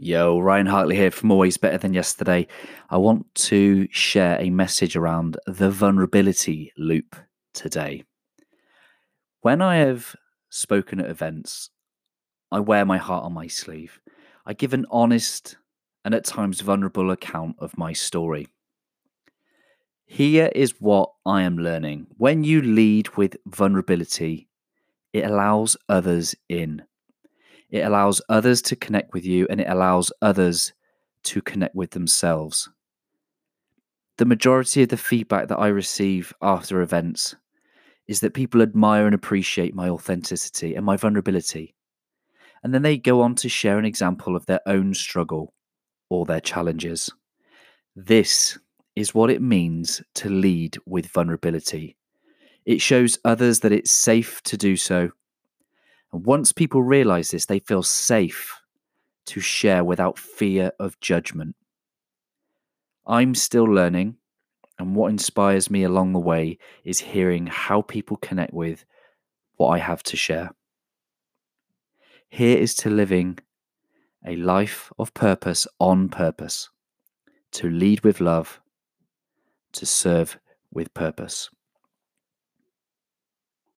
Yo, Ryan Hartley here from Always Better Than Yesterday. I want to share a message around the vulnerability loop today. When I have spoken at events, I wear my heart on my sleeve. I give an honest and at times vulnerable account of my story. Here is what I am learning. When you lead with vulnerability, it allows others in. It allows others to connect with you and it allows others to connect with themselves. The majority of the feedback that I receive after events is that people admire and appreciate my authenticity and my vulnerability. And then they go on to share an example of their own struggle or their challenges. This is what it means to lead with vulnerability. It shows others that it's safe to do so and once people realize this, they feel safe to share without fear of judgment. I'm still learning, and what inspires me along the way is hearing how people connect with what I have to share. Here is to living a life of purpose on purpose, to lead with love, to serve with purpose.